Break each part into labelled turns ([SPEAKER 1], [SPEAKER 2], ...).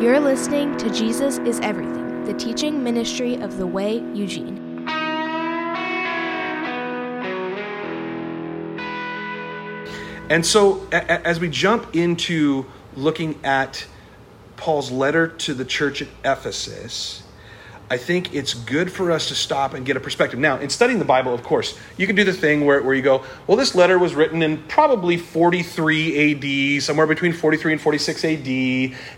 [SPEAKER 1] You're listening to Jesus is Everything, the teaching ministry of The Way, Eugene.
[SPEAKER 2] And so, as we jump into looking at Paul's letter to the church at Ephesus, I think it's good for us to stop and get a perspective. Now, in studying the Bible, of course, you can do the thing where, where you go, well, this letter was written in probably 43 AD, somewhere between 43 and 46 AD,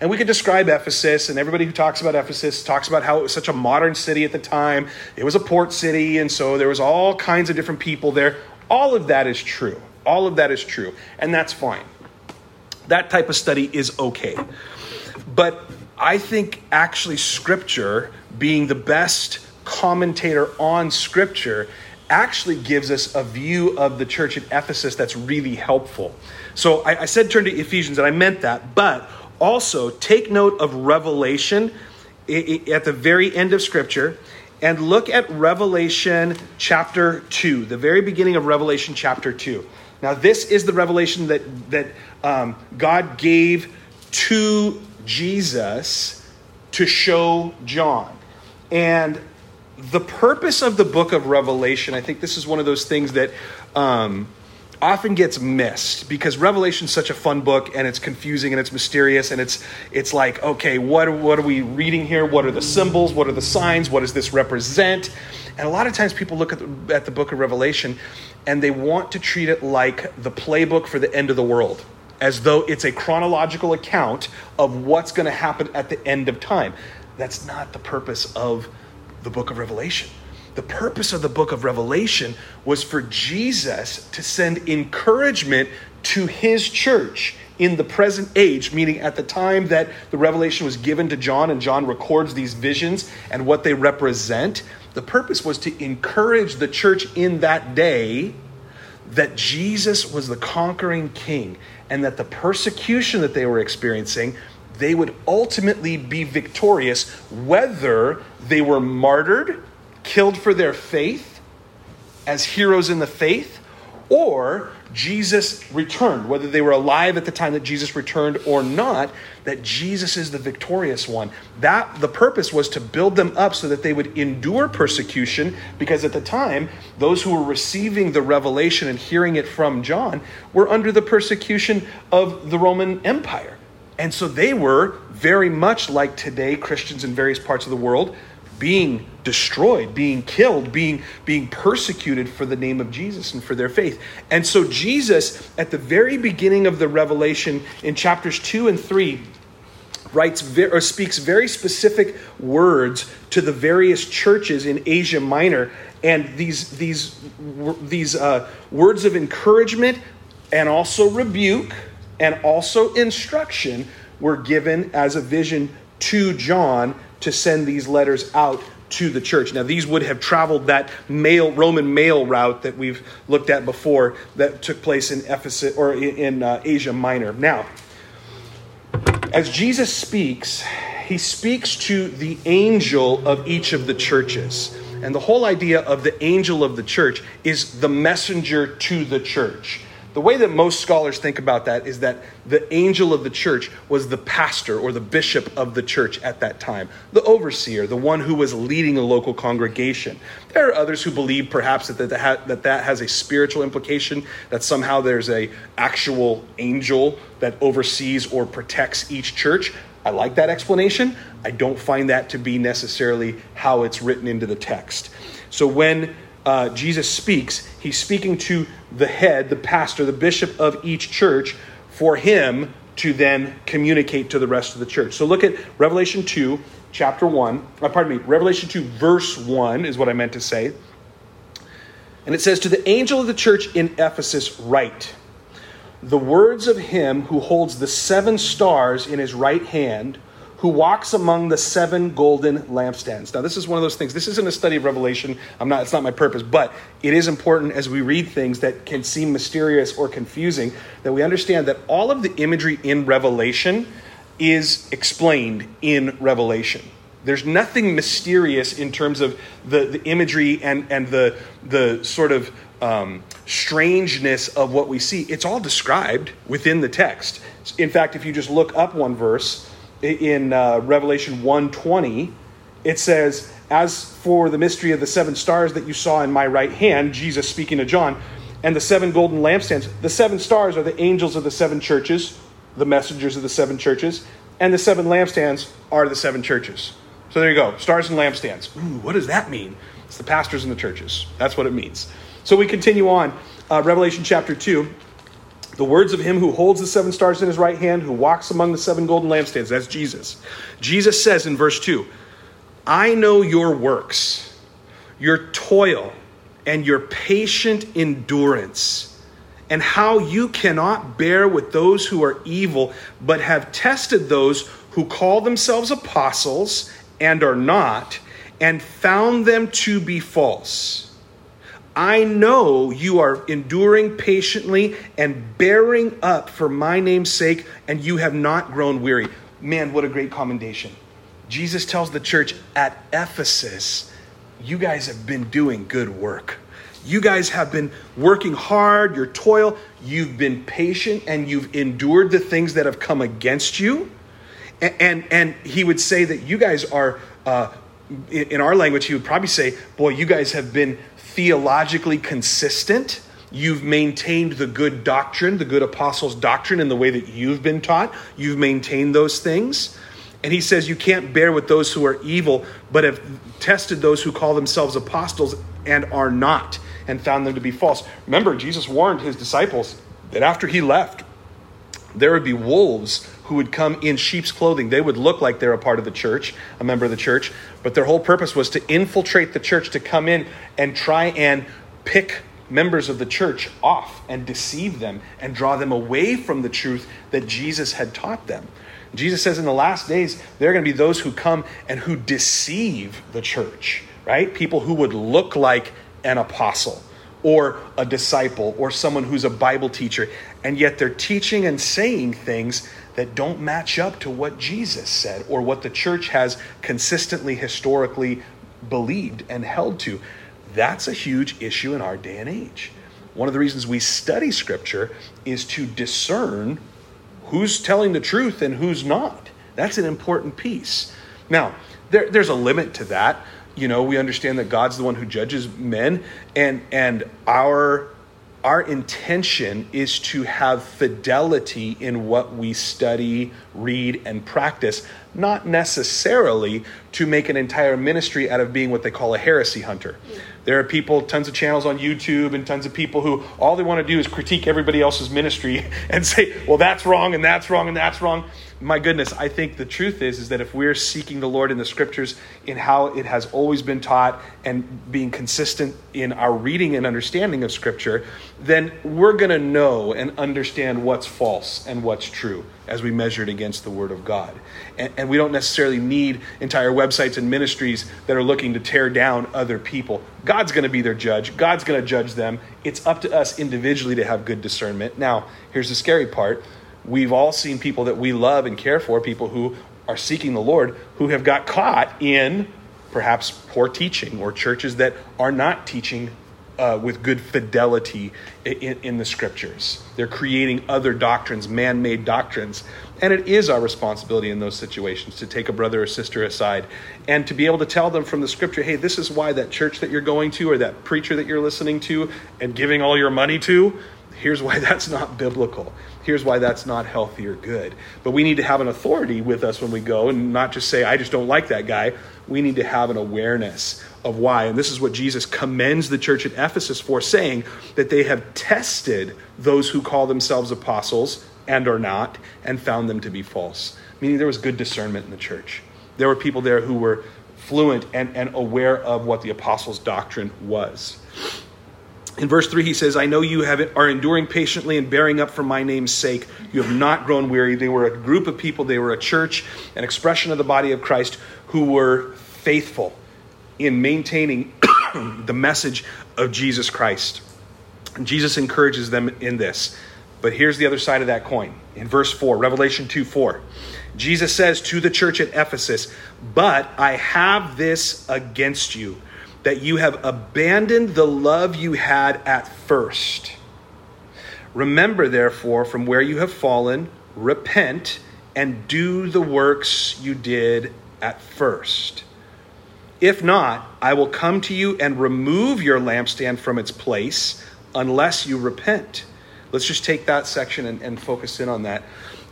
[SPEAKER 2] and we could describe Ephesus, and everybody who talks about Ephesus talks about how it was such a modern city at the time. It was a port city, and so there was all kinds of different people there. All of that is true. All of that is true, and that's fine. That type of study is okay. But I think actually Scripture, being the best commentator on Scripture, actually gives us a view of the church at Ephesus that's really helpful. So I, I said turn to Ephesians, and I meant that, but also take note of Revelation at the very end of Scripture and look at Revelation chapter 2, the very beginning of Revelation chapter 2. Now, this is the revelation that, that um, God gave to Jesus to show John. And the purpose of the book of Revelation, I think this is one of those things that um, often gets missed because Revelation is such a fun book and it's confusing and it's mysterious and it's it's like okay what what are we reading here? What are the symbols? What are the signs? What does this represent? And a lot of times people look at the, at the book of Revelation and they want to treat it like the playbook for the end of the world as though it's a chronological account of what's going to happen at the end of time that's not the purpose of the book of Revelation the purpose of the book of Revelation was for Jesus to send encouragement to his church in the present age, meaning at the time that the revelation was given to John and John records these visions and what they represent. The purpose was to encourage the church in that day that Jesus was the conquering king and that the persecution that they were experiencing they would ultimately be victorious whether they were martyred killed for their faith as heroes in the faith, or Jesus returned, whether they were alive at the time that Jesus returned or not, that Jesus is the victorious one. That the purpose was to build them up so that they would endure persecution, because at the time, those who were receiving the revelation and hearing it from John were under the persecution of the Roman Empire. And so they were very much like today Christians in various parts of the world being destroyed, being killed, being, being persecuted for the name of Jesus and for their faith. And so, Jesus, at the very beginning of the revelation in chapters 2 and 3, writes or speaks very specific words to the various churches in Asia Minor. And these, these, these uh, words of encouragement and also rebuke and also instruction were given as a vision to John to send these letters out to the church. Now, these would have traveled that mail Roman mail route that we've looked at before that took place in Ephesus or in, uh, Asia Minor. Now, as Jesus speaks, he speaks to the angel of each of the churches. And the whole idea of the angel of the church is the messenger to the church. The way that most scholars think about that is that the angel of the church was the pastor or the bishop of the church at that time, the overseer, the one who was leading a local congregation. There are others who believe perhaps that that, that, that has a spiritual implication, that somehow there's a actual angel that oversees or protects each church. I like that explanation. I don't find that to be necessarily how it's written into the text. So when uh, Jesus speaks, he's speaking to the head, the pastor, the bishop of each church for him to then communicate to the rest of the church. So look at Revelation 2, chapter 1. Uh, pardon me, Revelation 2, verse 1 is what I meant to say. And it says, To the angel of the church in Ephesus, write the words of him who holds the seven stars in his right hand who walks among the seven golden lampstands. Now, this is one of those things. This isn't a study of Revelation. I'm not. It's not my purpose, but it is important as we read things that can seem mysterious or confusing that we understand that all of the imagery in Revelation is explained in Revelation. There's nothing mysterious in terms of the, the imagery and, and the, the sort of um, strangeness of what we see. It's all described within the text. In fact, if you just look up one verse, in uh, Revelation 1:20, it says, "As for the mystery of the seven stars that you saw in my right hand," Jesus speaking to John, and the seven golden lampstands, the seven stars are the angels of the seven churches, the messengers of the seven churches, and the seven lampstands are the seven churches. So there you go, stars and lampstands. Ooh, what does that mean? It's the pastors and the churches. That's what it means. So we continue on. Uh, Revelation chapter 2. The words of him who holds the seven stars in his right hand, who walks among the seven golden lampstands. That's Jesus. Jesus says in verse 2 I know your works, your toil, and your patient endurance, and how you cannot bear with those who are evil, but have tested those who call themselves apostles and are not, and found them to be false. I know you are enduring patiently and bearing up for my name's sake, and you have not grown weary. Man, what a great commendation. Jesus tells the church at Ephesus, You guys have been doing good work. You guys have been working hard, your toil, you've been patient, and you've endured the things that have come against you. And, and, and he would say that you guys are, uh, in our language, he would probably say, Boy, you guys have been theologically consistent. You've maintained the good doctrine, the good apostles' doctrine in the way that you've been taught. You've maintained those things. And he says, You can't bear with those who are evil, but have tested those who call themselves apostles and are not, and found them to be false. Remember, Jesus warned his disciples that after he left, there would be wolves who would come in sheep's clothing. They would look like they're a part of the church, a member of the church, but their whole purpose was to infiltrate the church, to come in and try and pick members of the church off and deceive them and draw them away from the truth that Jesus had taught them. Jesus says in the last days, there are going to be those who come and who deceive the church, right? People who would look like an apostle or a disciple or someone who's a Bible teacher, and yet they're teaching and saying things that don't match up to what Jesus said or what the church has consistently, historically believed and held to. That's a huge issue in our day and age. One of the reasons we study Scripture is to discern who's telling the truth and who's not. That's an important piece. Now, there, there's a limit to that. You know, we understand that God's the one who judges men, and and our our intention is to have fidelity in what we study, read, and practice, not necessarily to make an entire ministry out of being what they call a heresy hunter. There are people, tons of channels on YouTube, and tons of people who all they want to do is critique everybody else's ministry and say, well, that's wrong, and that's wrong, and that's wrong my goodness, I think the truth is is that if we're seeking the Lord in the scriptures in how it has always been taught and being consistent in our reading and understanding of scripture, then we're going to know and understand what's false and what's true as we measure it against the word of God. And, and we don't necessarily need entire websites and ministries that are looking to tear down other people. God's going to be their judge. God's going to judge them. It's up to us individually to have good discernment. Now, here's the scary part we've all seen people that we love and care for, people who are seeking the Lord, who have got caught in perhaps poor teaching or churches that are not teaching uh, with good fidelity in, in, the scriptures. They're creating other doctrines, man made doctrines. And it is our responsibility in those situations to take a brother or sister aside and to be able to tell them from the scripture hey, this is why that church that you're going to or that preacher that you're listening to and giving all your money to, here's why that's not biblical here's why that's not healthy or good. But we need to have an authority with us when we go and not just say, I just don't like that guy. We need to have an awareness of why. And this is what Jesus commends the church at Ephesus for, saying that they have tested those who call themselves apostles and are not, and found them to be false. Meaning there was good discernment in the church. There were people there who were fluent and, and aware of what the apostles' doctrine was. In verse 3, he says, I know you have, are enduring patiently and bearing up for my name's sake. You have not grown weary. They were a group of people, they were a church, an expression of the body of Christ who were faithful in maintaining the message of Jesus Christ. And Jesus encourages them in this. But here's the other side of that coin. In verse 4, Revelation 2 4, Jesus says to the church at Ephesus, But I have this against you that you have abandoned the love you had at first. Remember, therefore, from where you have fallen, repent, and do the works you did at first. If not, I will come to you and remove your lampstand from its place unless you repent. Let's just take that section and, and focus in on that.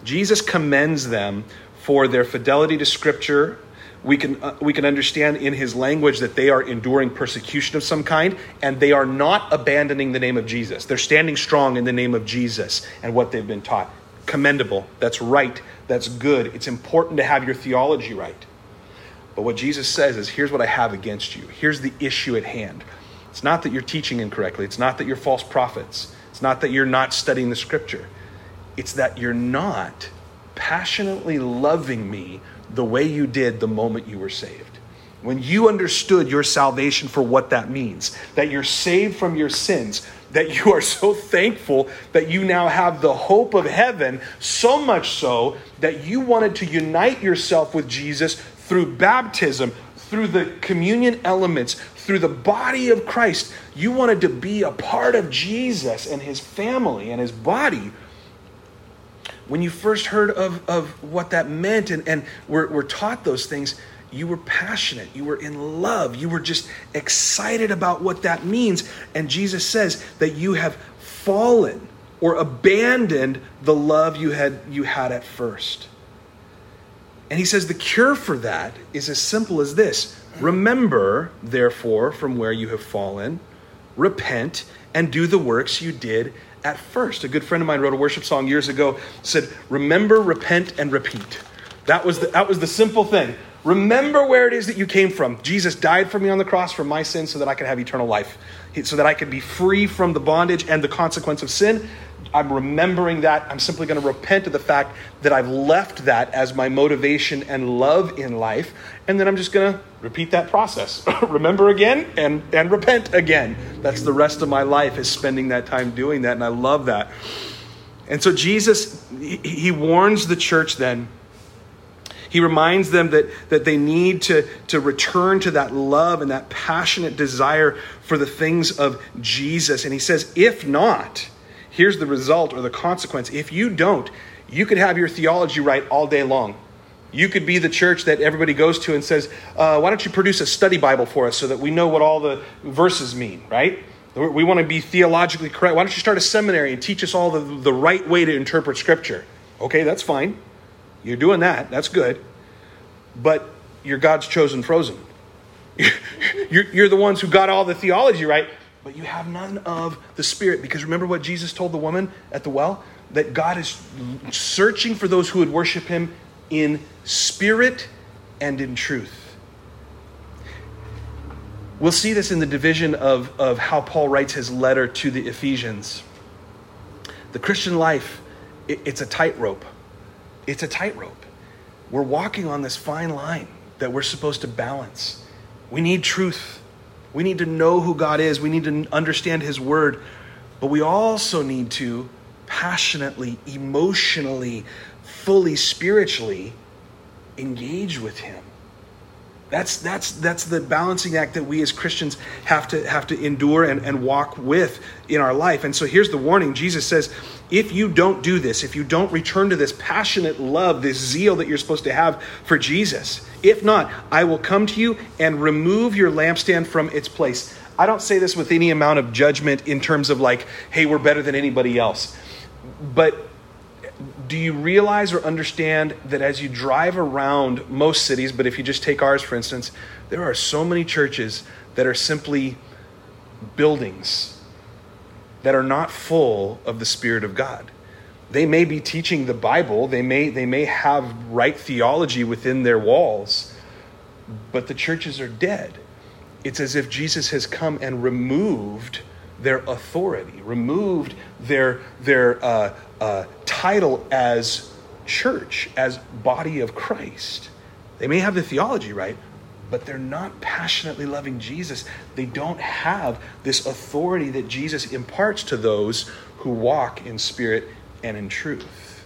[SPEAKER 2] Jesus commends them for their fidelity to Scripture. We can, uh, we can understand in his language that they are enduring persecution of some kind and they are not abandoning the name of Jesus. They're standing strong in the name of Jesus and what they've been taught. Commendable. That's right. That's good. It's important to have your theology right. But what Jesus says is here's what I have against you. Here's the issue at hand. It's not that you're teaching incorrectly, it's not that you're false prophets, it's not that you're not studying the scripture. It's that you're not passionately loving me the way you did the moment you were saved. When you understood your salvation for what that means, that you're saved from your sins, that you are so thankful that you now have the hope of heaven, so much so that you wanted to unite yourself with Jesus through baptism, through the communion elements, through the body of Christ. You wanted to be a part of Jesus and his family and his body. When you first heard of, of what that meant and, and were, were taught those things, you were passionate. You were in love. You were just excited about what that means. And Jesus says that you have fallen or abandoned the love you had, you had at first. And he says the cure for that is as simple as this Remember, therefore, from where you have fallen, repent, and do the works you did at first. A good friend of mine wrote a worship song years ago, said, Remember, repent, and repeat. That was the, that was the simple thing. Remember where it is that you came from. Jesus died for me on the cross for my sins so that I could have eternal life, so that I could be free from the bondage and the consequence of sin. I'm remembering that. I'm simply going to repent of the fact that I've left that as my motivation and love in life. And then I'm just going to repeat that process. Remember again and, and repent again. That's the rest of my life is spending that time doing that. And I love that. And so Jesus, he, warns the church then. He reminds them that, that they need to, to return to that love and that passionate desire for the things of Jesus. And he says, if not, here's the result or the consequence. If you don't, you could have your theology right all day long. You could be the church that everybody goes to and says, uh, Why don't you produce a study Bible for us so that we know what all the verses mean, right? We want to be theologically correct. Why don't you start a seminary and teach us all the, the right way to interpret Scripture? Okay, that's fine. You're doing that. That's good. But you're God's chosen frozen. You're, you're the ones who got all the theology right, but you have none of the Spirit. Because remember what Jesus told the woman at the well? That God is searching for those who would worship Him in spirit and in truth. We'll see this in the division of, of how Paul writes his letter to the Ephesians. The Christian life, it, it's a tightrope. It's a tightrope. We're walking on this fine line that we're supposed to balance. We need truth. We need to know who God is. We need to understand His Word. But we also need to passionately, emotionally, fully, spiritually engage with Him. That's, that's, that's the balancing act that we as Christians have to, have to endure and, and walk with in our life. And so here's the warning Jesus says, if you don't do this, if you don't return to this passionate love, this zeal that you're supposed to have for Jesus, if not, I will come to you and remove your lampstand from its place. I don't say this with any amount of judgment in terms of like, hey, we're better than anybody else. But do you realize or understand that as you drive around most cities, but if you just take ours, for instance, there are so many churches that are simply buildings that are not full of the Spirit of God. They may be teaching the Bible, they may, they may have right theology within their walls, but the churches are dead. It's as if Jesus has come and removed their authority, removed their, their uh, uh, title as church, as body of Christ. They may have the theology right, but they're not passionately loving Jesus. They don't have this authority that Jesus imparts to those who walk in spirit and in truth.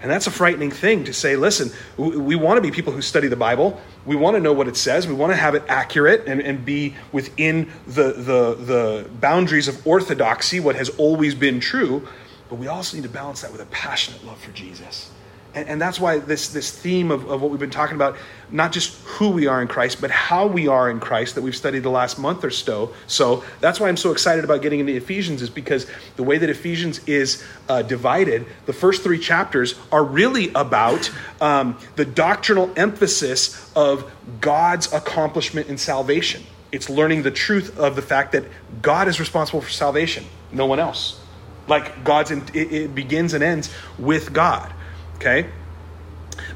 [SPEAKER 2] And that's a frightening thing to say, listen, we want to be people who study the Bible. We want to know what it says. We want to have it accurate and, and be within the, the, the boundaries of orthodoxy, what has always been true. But we also need to balance that with a passionate love for Jesus And, and that's why this, this theme of, of what we've been talking about, not just who we are in Christ, but how we are in Christ that we've studied the last month or so. So that's why I'm so excited about getting into Ephesians, is because the way that Ephesians is uh, divided, the first three chapters are really about um, the doctrinal emphasis of God's accomplishment in salvation. It's learning the truth of the fact that God is responsible for salvation, no one else. Like God's, in, it, it begins and ends with God. Okay?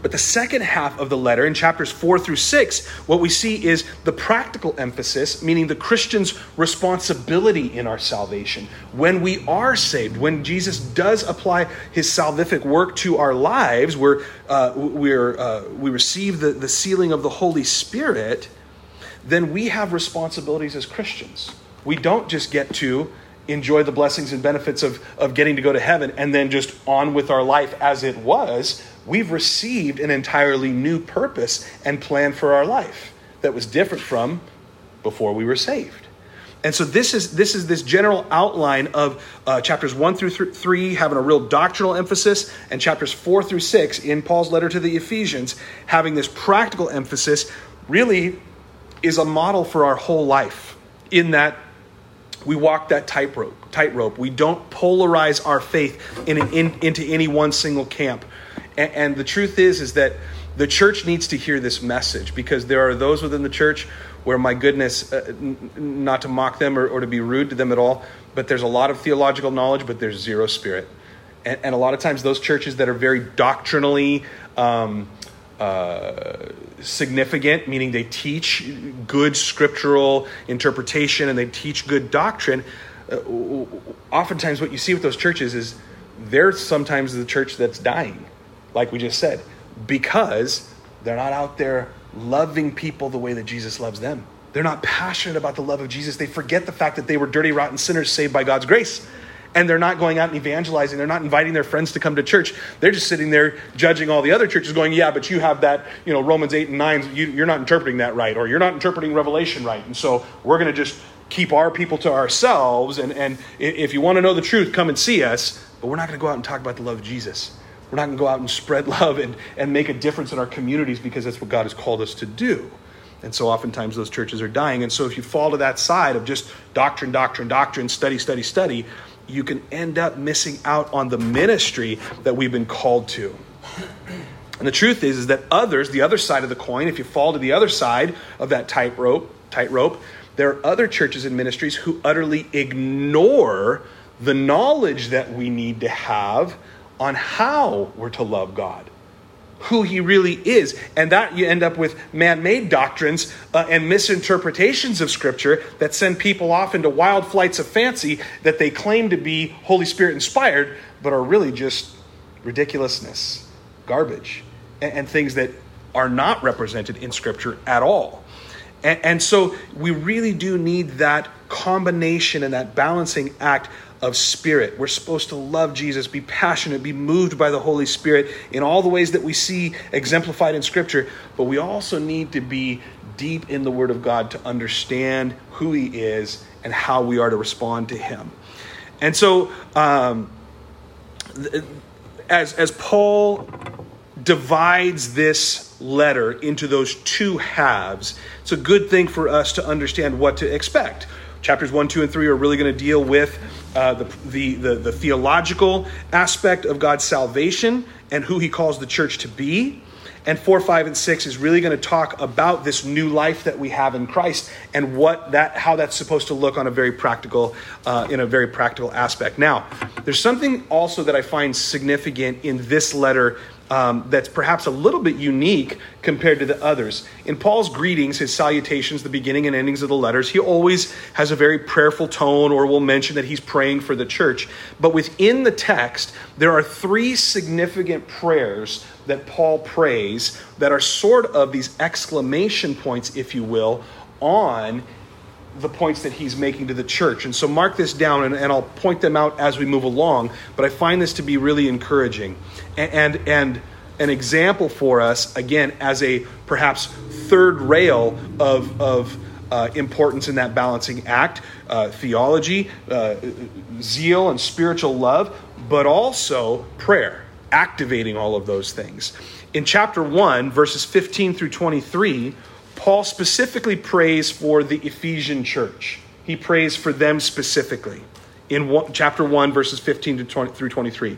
[SPEAKER 2] But the second half of the letter, in chapters four through six, what we see is the practical emphasis, meaning the Christian's responsibility in our salvation. When we are saved, when Jesus does apply his salvific work to our lives, where uh, we're, uh, we receive the, the sealing of the Holy Spirit, then we have responsibilities as Christians. We don't just get to enjoy the blessings and benefits of, of getting to go to heaven and then just on with our life as it was, we've received an entirely new purpose and plan for our life that was different from before we were saved. And so this is this is this general outline of uh, chapters one through th- three having a real doctrinal emphasis, and chapters four through six in Paul's letter to the Ephesians having this practical emphasis. Really, is a model for our whole life. In that we walk that tightrope. Tightrope. We don't polarize our faith in, in, into any one single camp. And, and the truth is, is that the church needs to hear this message because there are those within the church where, my goodness, uh, n- not to mock them or, or, to be rude to them at all, but there's a lot of theological knowledge, but there's zero spirit. And, and a lot of times, those churches that are very doctrinally um, uh, significant, meaning they teach good scriptural interpretation and they teach good doctrine. Uh, oftentimes, what you see with those churches is they're sometimes the church that's dying, like we just said, because they're not out there loving people the way that Jesus loves them. They're not passionate about the love of Jesus. They forget the fact that they were dirty, rotten sinners saved by God's grace and they're not going out and evangelizing. They're not inviting their friends to come to church. They're just sitting there judging all the other churches, going, "Yeah, but you have that, you know, Romans eight and nine. You, are not interpreting that right, or you're not interpreting Revelation right." And so we're going to just keep our people to ourselves. And and if you want to know the truth, come and see us. But we're not going to go out and talk about the love of Jesus. We're not going to go out and spread love and, and make a difference in our communities because that's what God has called us to do. And so oftentimes those churches are dying. And so if you fall to that side of just doctrine, doctrine, doctrine, study, study, study, you can end up missing out on the ministry that we've been called to. And the truth is, is that others, the other side of the coin, if you fall to the other side of that tightrope, tightrope, there are other churches and ministries who utterly ignore the knowledge that we need to have on how we're to love God who he really is. And that you end up with man made doctrines uh, and misinterpretations of Scripture that send people off into wild flights of fancy that they claim to be Holy Spirit inspired, but are really just ridiculousness, garbage, and, and things that are not represented in Scripture at all. And, and so we really do need that combination and that balancing act of spirit. We're supposed to love Jesus, be passionate, be moved by the Holy Spirit in all the ways that we see exemplified in Scripture, but we also need to be deep in the Word of God to understand who He is and how we are to respond to Him. And so, um, as, as Paul divides this letter into those two halves, it's a good thing for us to understand what to expect. Chapters 1, 2, and 3 are really going to deal with uh, the, the, the, the theological aspect of God's salvation and who he calls the church to be. And 4, 5, and 6 is really going to talk about this new life that we have in Christ and what that, how that's supposed to look on a very practical, uh, in a very practical aspect. Now, there's something also that I find significant in this letter um, that's perhaps a little bit unique compared to the others. In Paul's greetings, his salutations, the beginning and endings of the letters, he always has a very prayerful tone or will mention that he's praying for the church. But within the text, there are three significant prayers that Paul prays that are sort of these exclamation points, if you will, on the points that he's making to the church. And so mark this down, and, and, I'll point them out as we move along. But I find this to be really encouraging and, and, and an example for us, again, as a perhaps third rail of, of uh, importance in that balancing act uh, theology, uh, zeal, and spiritual love, but also prayer. activating all of those things. In chapter 1, verses 15 through 23, Paul specifically prays for the Ephesian church. He prays for them specifically in one, chapter 1, verses 15 to 20, through 23.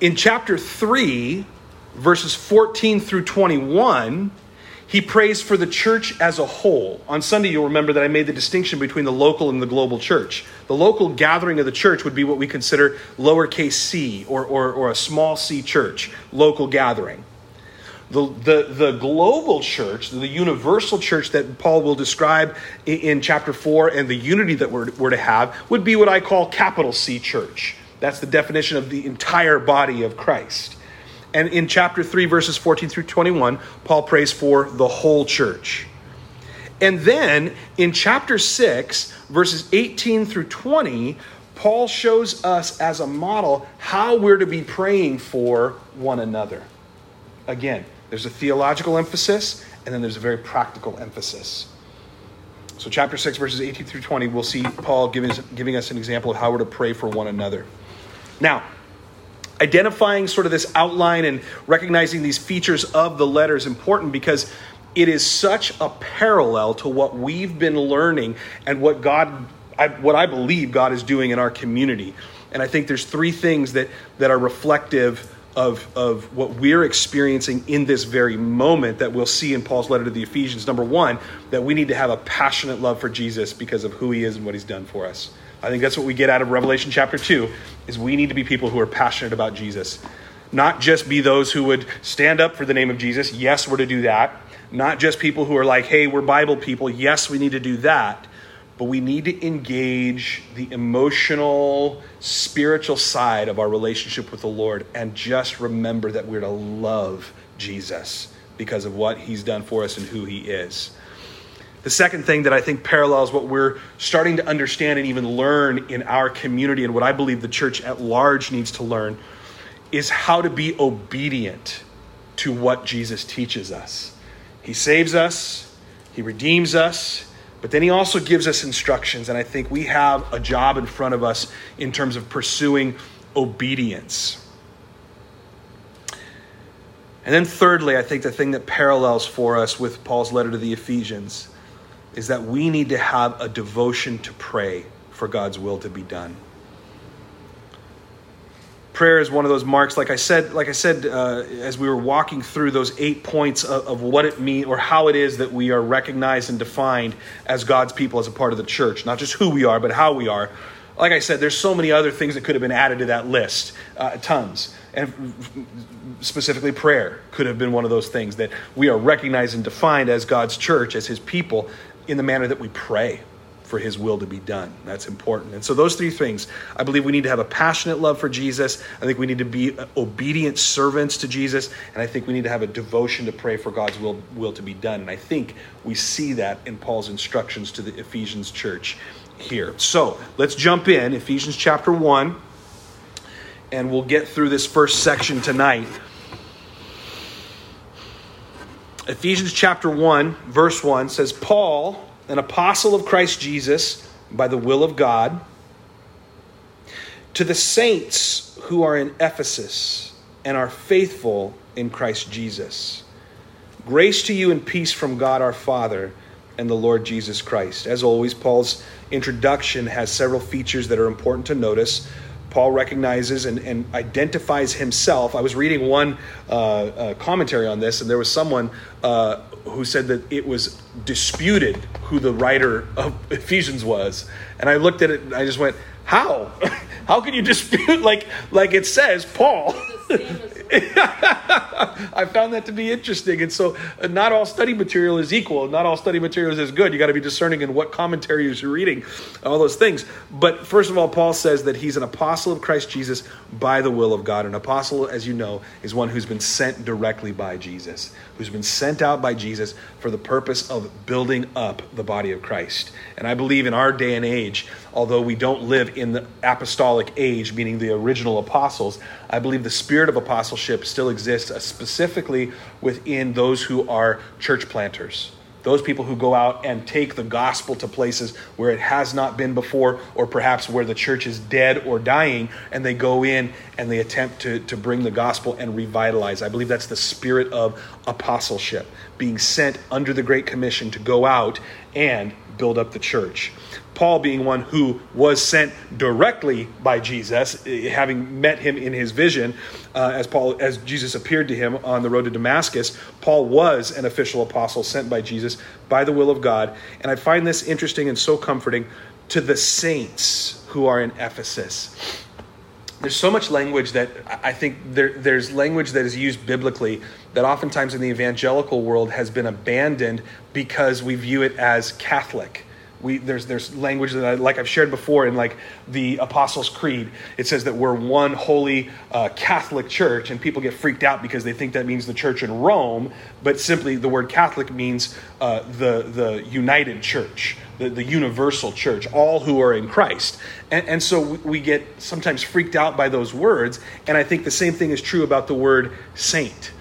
[SPEAKER 2] In chapter 3, verses 14 through 21, he prays for the church as a whole. On Sunday, you'll remember that I made the distinction between the local and the global church. The local gathering of the church would be what we consider lowercase c or, or, or a small c church, local gathering. The, the, the global church, the universal church that Paul will describe in, in chapter 4 and the unity that we're, we're to have would be what I call capital C church. That's the definition of the entire body of Christ. And in chapter 3, verses 14 through 21, Paul prays for the whole church. And then in chapter 6, verses 18 through 20, Paul shows us as a model how we're to be praying for one another. Again, there's a theological emphasis, and then there's a very practical emphasis. So, chapter 6, verses 18 through 20, we'll see Paul giving us, giving us an example of how we're to pray for one another. Now, identifying sort of this outline and recognizing these features of the letter is important because it is such a parallel to what we've been learning and what God I, what I believe God is doing in our community. And I think there's three things that that are reflective of, of what we're experiencing in this very moment that we'll see in Paul's letter to the Ephesians. Number one, that we need to have a passionate love for Jesus because of who he is and what he's done for us. I think that's what we get out of Revelation chapter 2 is we need to be people who are passionate about Jesus. Not just be those who would stand up for the name of Jesus. Yes, we're to do that. Not just people who are like, "Hey, we're Bible people." Yes, we need to do that. But we need to engage the emotional, spiritual side of our relationship with the Lord and just remember that we're to love Jesus because of what he's done for us and who he is. The second thing that I think parallels what we're starting to understand and even learn in our community and what I believe the church at large needs to learn is how to be obedient to what Jesus teaches us. He saves us, He redeems us, but then He also gives us instructions. And I think we have a job in front of us in terms of pursuing obedience. And then, thirdly, I think the thing that parallels for us with Paul's letter to the Ephesians is that we need to have a devotion to pray for God's will to be done. Prayer is one of those marks, like I said, like I said, uh, as we were walking through those eight points of, of what it means or how it is that we are recognized and defined as God's people as a part of the church. Not just who we are, but how we are. Like I said, there's so many other things that could have been added to that list, uh, tons. And specifically, prayer could have been one of those things that we are recognized and defined as God's church, as His people, in the manner that we pray for his will to be done. That's important. And so, those three things, I believe we need to have a passionate love for Jesus. I think we need to be obedient servants to Jesus. And I think we need to have a devotion to pray for God's will, will to be done. And I think we see that in Paul's instructions to the Ephesians church here. So, let's jump in, Ephesians chapter 1, and we'll get through this first section tonight. Ephesians chapter 1, verse 1 says, Paul, an apostle of Christ Jesus, by the will of God, to the saints who are in Ephesus and are faithful in Christ Jesus. Grace to you and peace from God our Father and the Lord Jesus Christ. As always, Paul's introduction has several features that are important to notice. Paul recognizes and, and, identifies himself. I was reading one uh, uh, commentary on this, and there was someone uh, who said that it was disputed who the writer of Ephesians was. And I looked at it and I just went, How? How can you dispute like like it says Paul? I found that to be interesting. And so, uh, not all study material is equal. Not all study material is as good. You got to be discerning in what commentaries you're reading, all those things. But first of all, Paul says that he's an apostle of Christ Jesus by the will of God. An apostle, as you know, is one who's been sent directly by Jesus, who's been sent out by Jesus for the purpose of building up the body of Christ. And I believe in our day and age, although we don't live in the apostolic age, meaning the original apostles, I believe the spirit of apostleship still exists, uh, specifically within those who are church planters, those people who go out and take the gospel to places where it has not been before, or perhaps where the church is dead or dying, and they go in and they attempt to, to bring the gospel and revitalize. I believe that's the spirit of apostleship, being sent under the Great Commission to go out and build up the church. Paul being one who was sent directly by Jesus, eh, having met him in his vision, uh, as Paul as Jesus appeared to him on the road to Damascus. Paul was an official apostle sent by Jesus by the will of God, and I find this interesting and so comforting to the saints who are in Ephesus. There's so much language that I think there, there's language that is used biblically that oftentimes in the evangelical world has been abandoned because we view it as Catholic we there's there's language that I, like I've shared before in like the Apostles' Creed. It says that we're one holy uh, Catholic Church, and people get freaked out because they think that means the Church in Rome. But simply, the word Catholic means uh, the the united Church, the, the universal Church, all who are in Christ. And, and so we get sometimes freaked out by those words. And I think the same thing is true about the word saint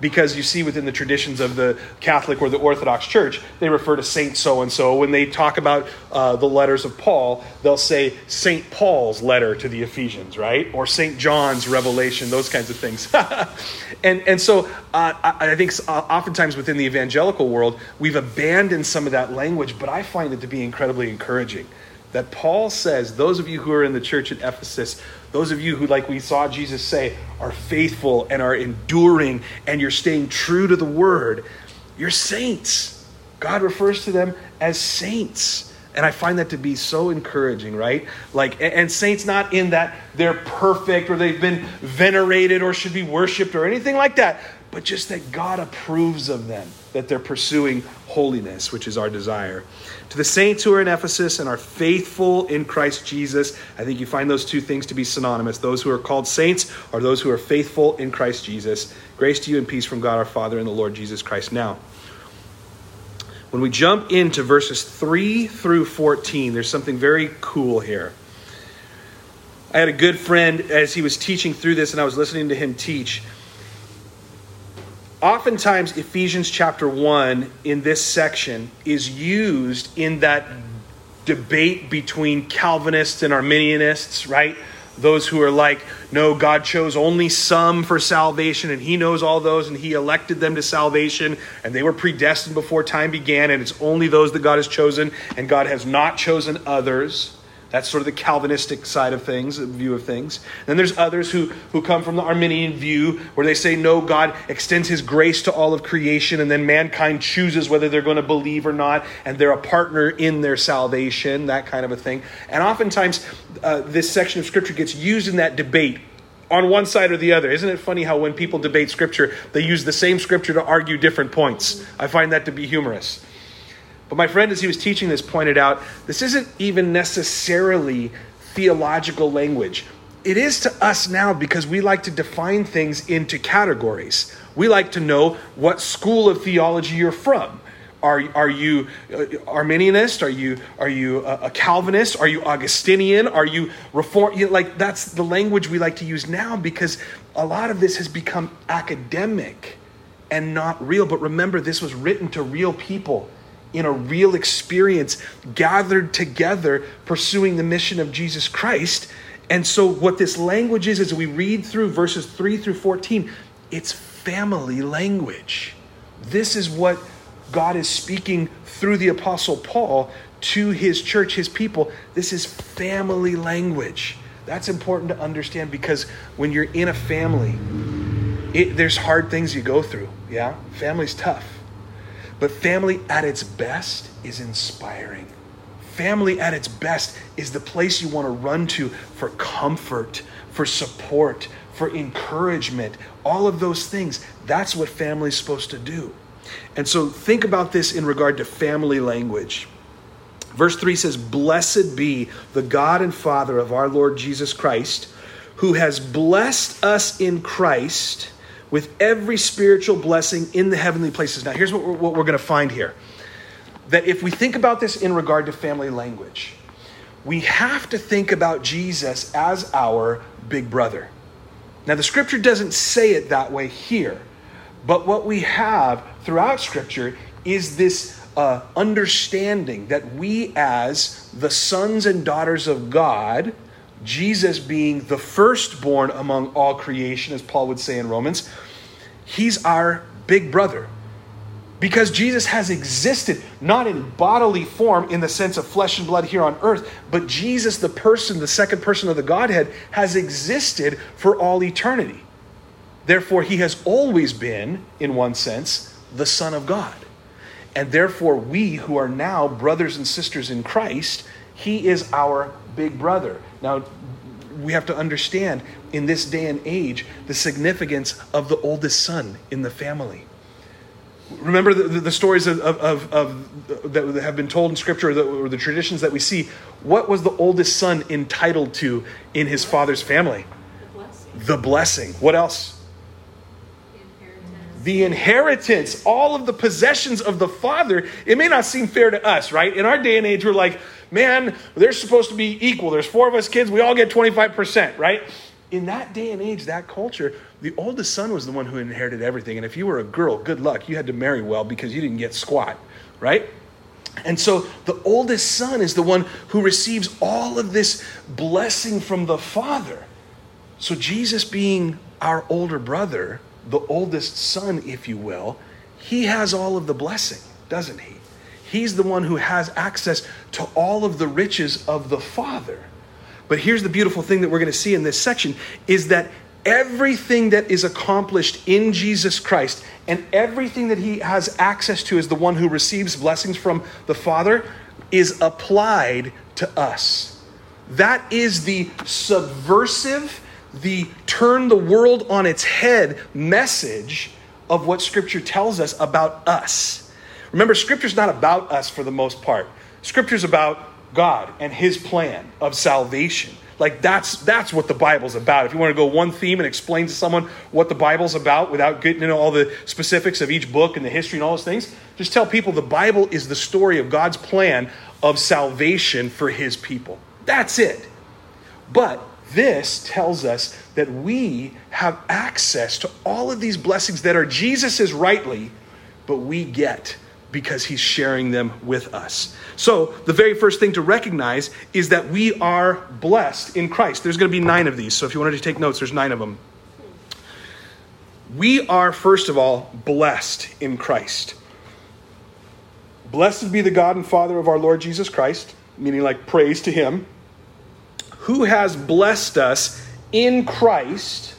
[SPEAKER 2] because you see within the traditions of the Catholic or the Orthodox Church, they refer to Saint so and so. When they talk about uh, the letters of Paul, they'll say Saint Paul's letter to the Ephesians, right? Or Saint John's revelation, those kinds of things. and, and so uh, I, I think uh, oftentimes within the evangelical world, we've abandoned some of that language, but I find it to be incredibly encouraging that Paul says, those of you who are in the church at Ephesus, those of you who, like we saw Jesus say, are faithful and are enduring and you're staying true to the word, you're saints. God refers to them as saints. And I find that to be so encouraging, right? Like, and saints not in that they're perfect or they've been venerated or should be worshiped or anything like that, but just that God approves of them, that they're pursuing holiness, which is our desire. To the saints who are in Ephesus and are faithful in Christ Jesus, I think you find those two things to be synonymous. Those who are called saints are those who are faithful in Christ Jesus. Grace to you and peace from God our Father and the Lord Jesus Christ. Now, when we jump into verses 3 through 14, there's something very cool here. I had a good friend as he was teaching through this, and I was listening to him teach oftentimes Ephesians chapter 1 in this section is used in that debate between Calvinists and Arminianists, right? Those who are like, no, God chose only some for salvation, and He knows all those, and He elected them to salvation, and they were predestined before time began, and it's only those that God has chosen, and God has not chosen others. That's sort of the Calvinistic side of things, view of things. Then there's others who, who come from the Arminian view, where they say, no, God extends his grace to all of creation, and then mankind chooses whether they're going to believe or not, and they're a partner in their salvation, that kind of a thing. And oftentimes, uh, this section of Scripture gets used in that debate on one side or the other. Isn't it funny how when people debate Scripture, they use the same Scripture to argue different points? I find that to be humorous. But my friend, as he was teaching this, pointed out this isn't even necessarily theological language. It is to us now because we like to define things into categories. We like to know what school of theology you're from. Are, are you uh, Arminianist? Are you are you a, Calvinist? Are you Augustinian? Are you Reform? You know, like that's the language we like to use now because a lot of this has become academic and not real. But remember, this was written to real people in a real experience, gathered together, pursuing the mission of Jesus Christ. And so, what this language is, as we read through verses 3 through 14, it's family language. This is what God is speaking through the Apostle Paul to his church, his people. This is family language. That's important to understand because when you're in a family, it, there's hard things you go through. Yeah? Family's tough. But family at its best is inspiring. Family at its best is the place you want to run to for comfort, for support, for encouragement, all of those things. That's what family is supposed to do. And so think about this in regard to family language. Verse 3 says, Blessed be the God and Father of our Lord Jesus Christ, who has blessed us in Christ with every spiritual blessing in the heavenly places. Now, here's what we're, what we're going to find here that if we think about this in regard to family language, we have to think about Jesus as our big brother. Now, the scripture doesn't say it that way here, but what we have throughout scripture is this uh, understanding that we, as the sons and daughters of God, Jesus being the firstborn among all creation, as Paul would say in Romans, he's our big brother. Because Jesus has existed, not in bodily form in the sense of flesh and blood here on earth, but Jesus, the person, the second person of the Godhead, has existed for all eternity. Therefore, he has always been, in one sense, the Son of God. And therefore, we who are now brothers and sisters in Christ, he is our big brother. Now, we have to understand in this day and age the significance of the oldest son in the family. Remember the, the, the stories of, of, of, that have been told in Scripture, or the, or the traditions that we see. What was the oldest son entitled to in his father's family? Blessing. The blessing. What else? the inheritance, all of the possessions of the Father, it may not seem fair to us, right? In our day and age, we're like, man, they're supposed to be equal. There's four of us kids, we all get 25%, right? In that day and age, that culture, the oldest son was the one who inherited everything. And if you were a girl, good luck. You had to marry well because you didn't get squat, right? And so the oldest son is the one who receives all of this blessing from the Father. So Jesus, being our older brother, the oldest son, if you will, he has all of the blessing, doesn't he? He's the one who has access to all of the riches of the Father. But here's the beautiful thing that we're going to see in this section is that everything that is accomplished in Jesus Christ and everything that he has access to as the one who receives blessings from the Father is applied to us. That is the subversive, the turn the world on its head message of what Scripture tells us about us. Remember, Scripture's not about us for the most part. Scripture's about God and His plan of salvation. Like that's that's what the Bible's about. If you want to go one theme and explain to someone what the Bible's about without getting into all the specifics of each book and the history and all those things, just tell people the Bible is the story of God's plan of salvation for his people. That's it. But this tells us that we have access to all of these blessings that are Jesus's rightly, but we get because he's sharing them with us. So, the very first thing to recognize is that we are blessed in Christ. There's going to be nine of these. So, if you wanted to take notes, there's nine of them. We are, first of all, blessed in Christ. Blessed be the God and Father of our Lord Jesus Christ, meaning like praise to him, who has blessed us in Christ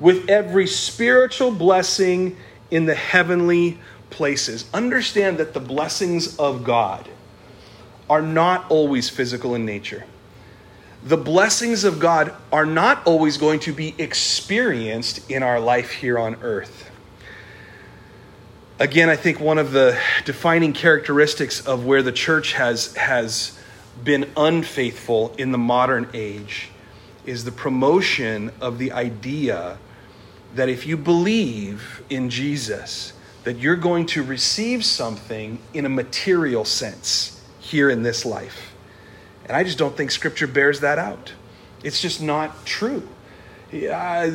[SPEAKER 2] with every spiritual blessing in the heavenly places. Understand that the blessings of God are not always physical in nature. The blessings of God are not always going to be experienced in our life here on earth. Again, I think one of the defining characteristics of where the church has, has been unfaithful in the modern age is the promotion of the idea that if you believe in Jesus, that you're going to receive something in a material sense here in this life. And I just don't think Scripture bears that out. It's just not true. Uh,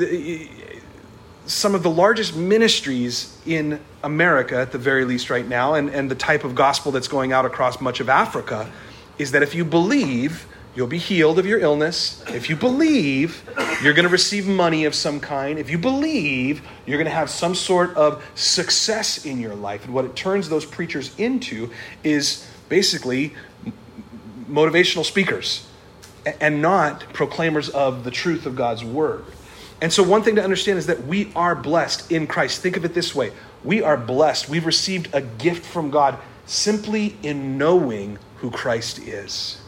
[SPEAKER 2] some of the largest ministries in America, at the very least, right now, and, and the type of gospel that's going out across much of Africa, is that if you believe, You'll be healed of your illness. If you believe, you're going to receive money of some kind. If you believe, you're going to have some sort of success in your life. And what it turns those preachers into is basically motivational speakers and not proclaimers of the truth of God's word. And so, one thing to understand is that we are blessed in Christ. Think of it this way we are blessed. We've received a gift from God simply in knowing who Christ is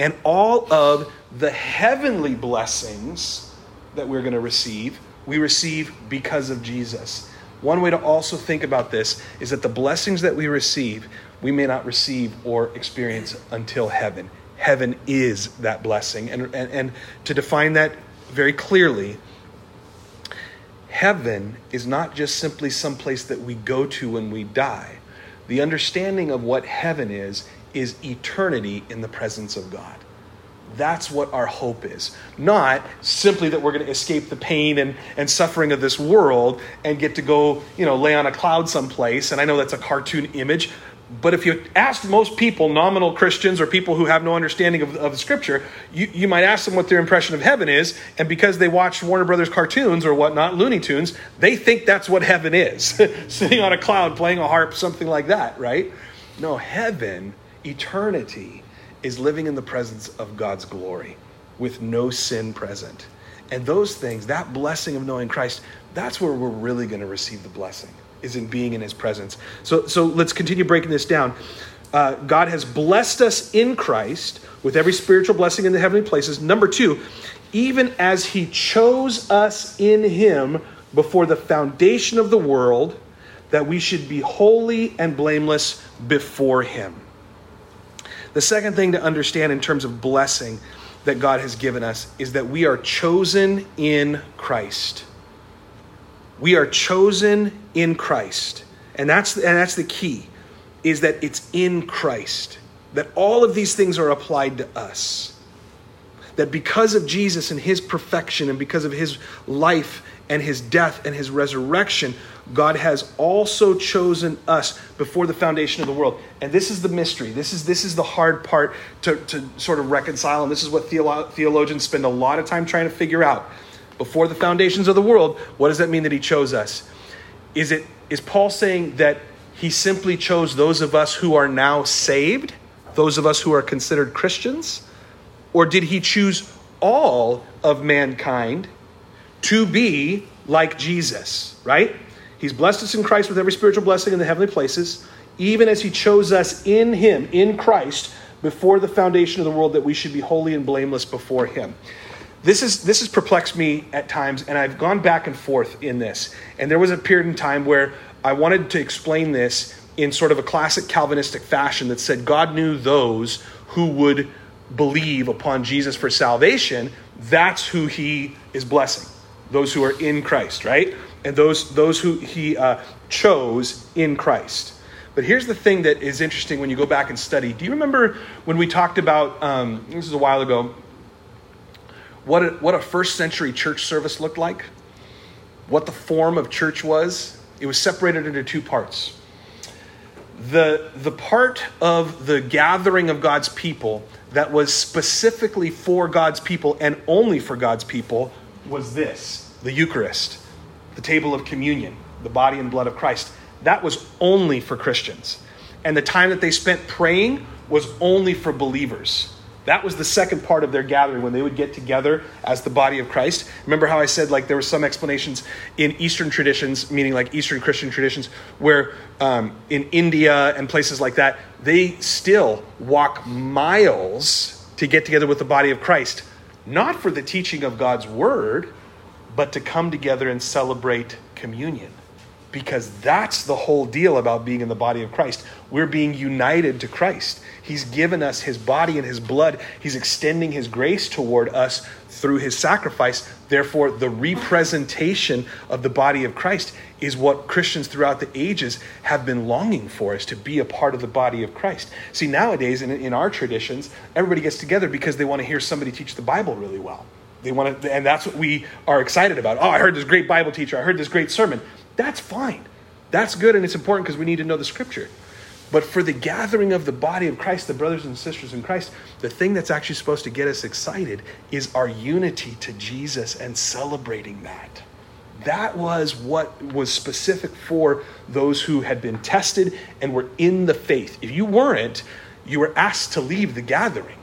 [SPEAKER 2] and all of the heavenly blessings that we're going to receive, we receive because of Jesus. One way to also think about this is that the blessings that we receive, we may not receive or experience until heaven. Heaven is that blessing. And, and, and to define that very clearly, heaven is not just simply some place that we go to when we die. The understanding of what heaven is is eternity in the presence of God. That's what our hope is. Not simply that we're going to escape the pain and, and suffering of this world and get to go, you know, lay on a cloud someplace. And I know that's a cartoon image, but if you asked most people, nominal Christians or people who have no understanding of, of the scripture, you, you might ask them what their impression of heaven is. And because they watched Warner Brothers cartoons or whatnot, Looney Tunes, they think that's what heaven is sitting on a cloud playing a harp, something like that, right? No, heaven, eternity, is living in the presence of God's glory with no sin present. And those things, that blessing of knowing Christ, that's where we're really going to receive the blessing is in being in his presence. So, so let's continue breaking this down. Uh, God has blessed us in Christ with every spiritual blessing in the heavenly places. Number two, even as he chose us in him before the foundation of the world, that we should be holy and blameless before him. The second thing to understand in terms of blessing that God has given us is that we are chosen in Christ. We are chosen in Christ. And that's, and that's the key, is that it's in Christ. That all of these things are applied to us. That because of Jesus and his perfection and because of his life and his death and his resurrection, God has also chosen us before the foundation of the world. And this is the mystery. This is, this is the hard part to, to sort of reconcile. And this is what theolo- theologians spend a lot of time trying to figure out before the foundations of the world, what does that mean that he chose us? Is it is Paul saying that he simply chose those of us who are now saved, those of us who are considered Christians? Or did he choose all of mankind to be like Jesus, right? He's blessed us in Christ with every spiritual blessing in the heavenly places, even as he chose us in him, in Christ, before the foundation of the world, that we should be holy and blameless before him. This is this has perplexed me at times and i've gone back and forth in this. And there was a period in time where i wanted to explain this in sort of a classic calvinistic fashion that said god knew those who would believe upon jesus for salvation. That's who he is blessing those who are in christ right and those those who he uh, chose in christ but here's the thing that is interesting when you go back and study do you remember when we talked about um, this is a while ago what a, what a first century church service looked like, what the form of church was. It was separated into two parts. The, the part of the gathering of God's people that was specifically for God's people and only for God's people was this the Eucharist, the table of communion, the body and blood of Christ. That was only for Christians. And the time that they spent praying was only for believers. That was the second part of their gathering when they would get together as the body of Christ. Remember how I said like there were some explanations in Eastern traditions, meaning like Eastern Christian traditions, where um, in India and places like that, they still walk miles to get together with the body of Christ, not for the teaching of God's word, but to come together and celebrate communion because that's the whole deal about being in the body of Christ. We're being united to Christ. He's given us his body and his blood. He's extending his grace toward us through his sacrifice. Therefore, the representation of the body of Christ is what Christians throughout the ages have been longing for, is to be a part of the body of Christ. See, nowadays in, in our traditions, everybody gets together because they want to hear somebody teach the Bible really well. They want to, and that's what we are excited about. Oh, I heard this great Bible teacher. I heard this great sermon. That's fine. That's good and it's important because we need to know the scripture. But for the gathering of the body of Christ, the brothers and sisters in Christ, the thing that's actually supposed to get us excited is our unity to Jesus and celebrating that. That was what was specific for those who had been tested and were in the faith. If you weren't, you were asked to leave the gathering.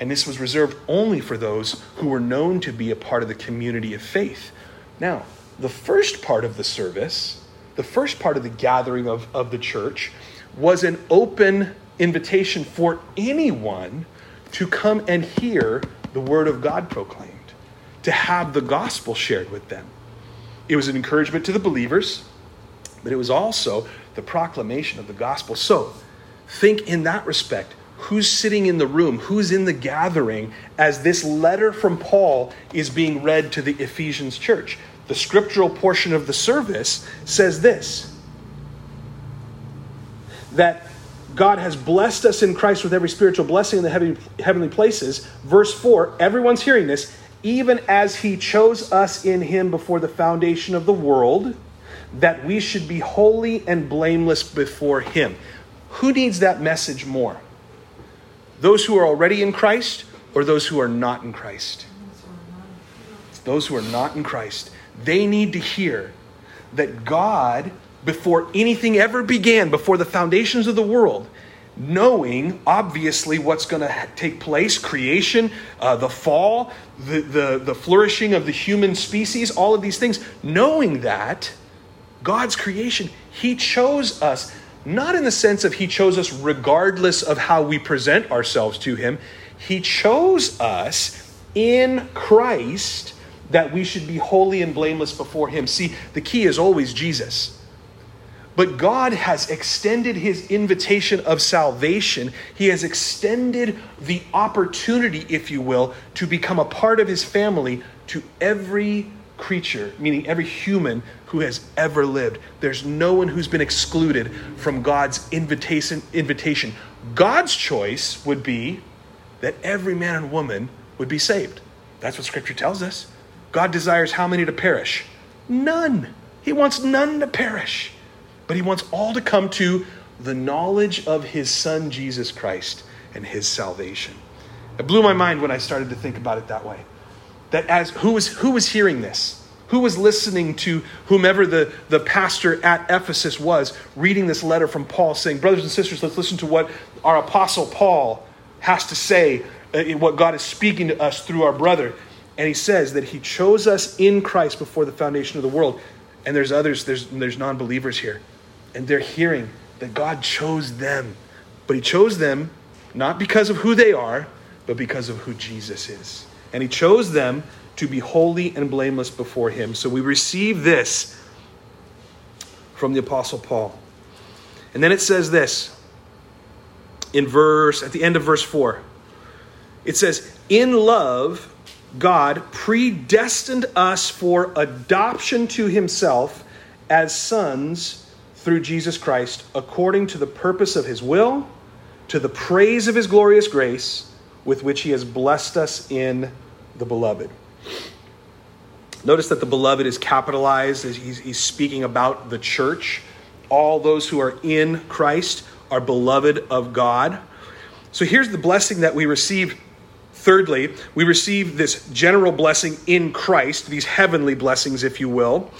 [SPEAKER 2] And this was reserved only for those who were known to be a part of the community of faith. Now, the first part of the service, the first part of the gathering of, of the church, was an open invitation for anyone to come and hear the word of God proclaimed, to have the gospel shared with them. It was an encouragement to the believers, but it was also the proclamation of the gospel. So, think in that respect who's sitting in the room, who's in the gathering as this letter from Paul is being read to the Ephesians church the scriptural portion of the service says this that God has blessed us in Christ with every spiritual blessing in the heavenly, heavenly places. Verse 4, everyone's hearing this, even as he chose us in him before the foundation of the world, that we should be holy and blameless before him. Who needs that message more? Those who are already in Christ or those who are not in Christ? Those who are not in Christ. They need to hear that God, before anything ever began, before the foundations of the world, knowing obviously what's going to take place creation uh, the fall the, the, the flourishing of the human species all of these things knowing that god's creation he chose us not in the sense of he chose us regardless of how we present ourselves to him. He chose us in christ that we should be holy and blameless before him. See the key is always jesus but God has extended his invitation of salvation. He has extended the opportunity, if you will, to become a part of his family to every creature, meaning every human who has ever lived. There's no one who's been excluded from God's invitation. invitation. God's choice would be that every man and woman would be saved. That's what scripture tells us. God desires how many to perish? None. He wants none to perish but he wants all to come to the knowledge of his son, Jesus Christ, and his salvation. It blew my mind when I started to think about it that way. That as who was who was hearing this? Who was listening to whomever the, the pastor at Ephesus was, reading this letter from Paul, saying, Brothers and sisters, let's listen to what our apostle Paul has to say, uh, what God is speaking to us through our brother. And he says that he chose us in Christ before the foundation of the world. And there's others, there's, there's non believers here and they're hearing that God chose them. But He chose them not because of who they are, but because of who Jesus is. And He chose them to be holy and blameless before Him. So we receive this from the Apostle Paul. And then it says this in verse, at the end of verse 4. It says, In love, God predestined us for adoption to Himself as sons through Jesus Christ, according to the purpose of his will, to the praise of his glorious grace, with which he has blessed us in the beloved. Notice that the beloved is capitalized as he's, he's speaking about the church. All those who are in Christ are beloved of God. So here's the blessing that we receive. Thirdly, we receive this general blessing in Christ, these heavenly blessings, if you will.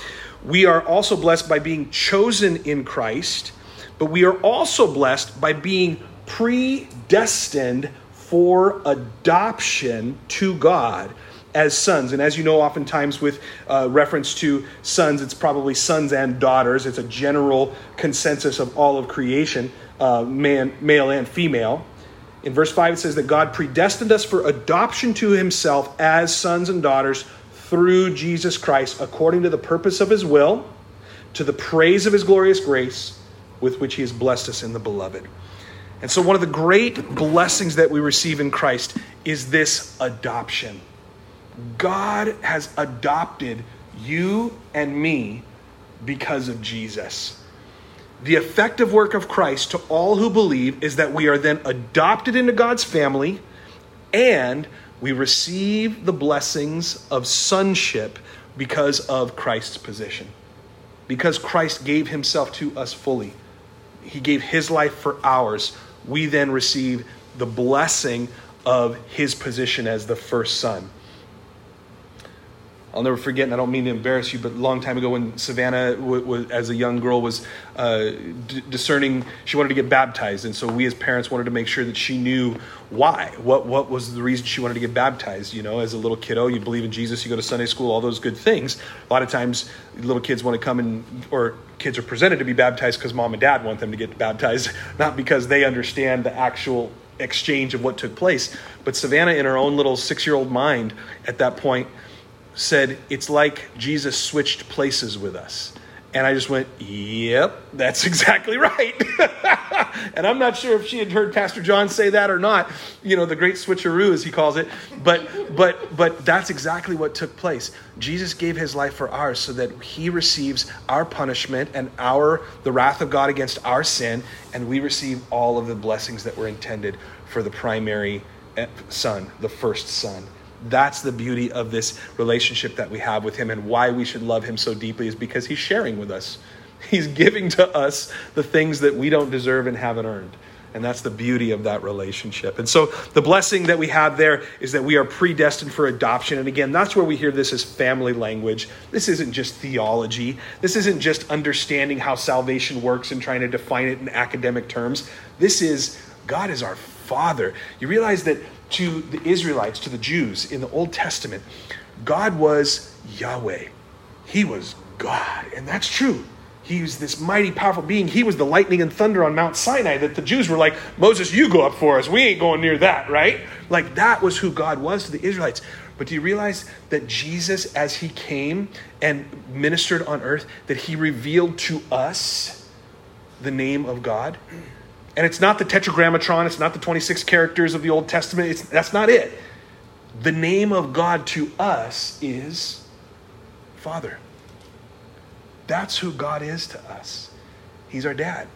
[SPEAKER 2] We are also blessed by being chosen in Christ, but we are also blessed by being predestined for adoption to God as sons. And as you know, oftentimes with uh, reference to sons, it's probably sons and daughters. It's a general consensus of all of creation, uh, man, male and female. In verse 5, it says that God predestined us for adoption to himself as sons and daughters through Jesus Christ according to the purpose of his will, to the praise of his glorious grace with which he has blessed us in the beloved. And so, one of the great blessings that we receive in Christ is this adoption. God has adopted you and me because of Jesus. The effective work of Christ to all who believe is that we are then adopted into God's family and we receive the blessings of sonship because of Christ's position. Because Christ gave himself to us fully, he gave his life for ours. We then receive the blessing of his position as the first son. I'll never forget, and I don't mean to embarrass you, but a long time ago when Savannah, w- w- as a young girl, was uh, d- discerning, she wanted to get baptized. And so we as parents wanted to make sure that she knew why. What, what was the reason she wanted to get baptized? You know, as a little kiddo, you believe in Jesus, you go to Sunday school, all those good things. A lot of times, little kids want to come and, or kids are presented to be baptized because mom and dad want them to get baptized, not because they understand the actual exchange of what took place. But Savannah, in her own little six year old mind at that point, said it's like Jesus switched places with us. And I just went, yep, that's exactly right. and I'm not sure if she had heard Pastor John say that or not, you know, the great switcheroo as he calls it. But but but that's exactly what took place. Jesus gave his life for ours so that he receives our punishment and our the wrath of God against our sin, and we receive all of the blessings that were intended for the primary eh, son, the first son. That's the beauty of this relationship that we have with Him and why we should love Him so deeply is because He's sharing with us. He's giving to us the things that we don't deserve and haven't earned. And that's the beauty of that relationship. And so the blessing that we have there is that we are predestined for adoption. And again, that's where we hear this as family language. This isn't just theology. This isn't just understanding how salvation works and trying to define it in academic terms. This is God is our Father. You realize that to the Israelites, to the Jews in the Old Testament, God was Yahweh. He was God. And that's true. He was this mighty, powerful being. He was the lightning and thunder on Mount Sinai that the Jews were like, Moses, you go up for us. We ain't going near that, right? Like that was who God was to the Israelites. But do you realize that Jesus, as he came and ministered on earth, that he revealed to us the name of God? And it's not the tetragrammaton, it's not the 26 characters of the Old Testament. It's, that's not it. The name of God to us is Father. That's who God is to us. He's our dad.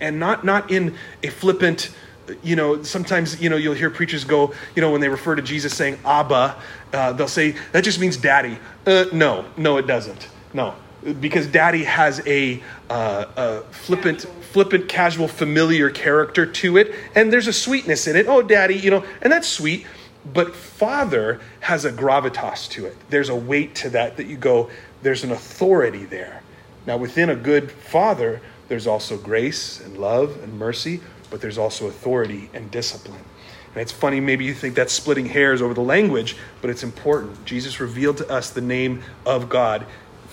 [SPEAKER 2] And not, not in a flippant, you know, sometimes, you know, you'll hear preachers go, you know, when they refer to Jesus saying Abba, uh, they'll say, that just means daddy. Uh, no, no, it doesn't. No, because daddy has a, uh, a flippant flippant, casual, familiar character to it, and there's a sweetness in it. Oh, daddy, you know, and that's sweet. But father has a gravitas to it. There's a weight to that that you go, there's an authority there. Now, within a good father, there's also grace and love and mercy, but there's also authority and discipline. And it's funny, maybe you think that's splitting hairs over the language, but it's important. Jesus revealed to us the name of God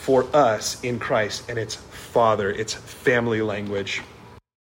[SPEAKER 2] for us in Christ, and it's Father, it's family language.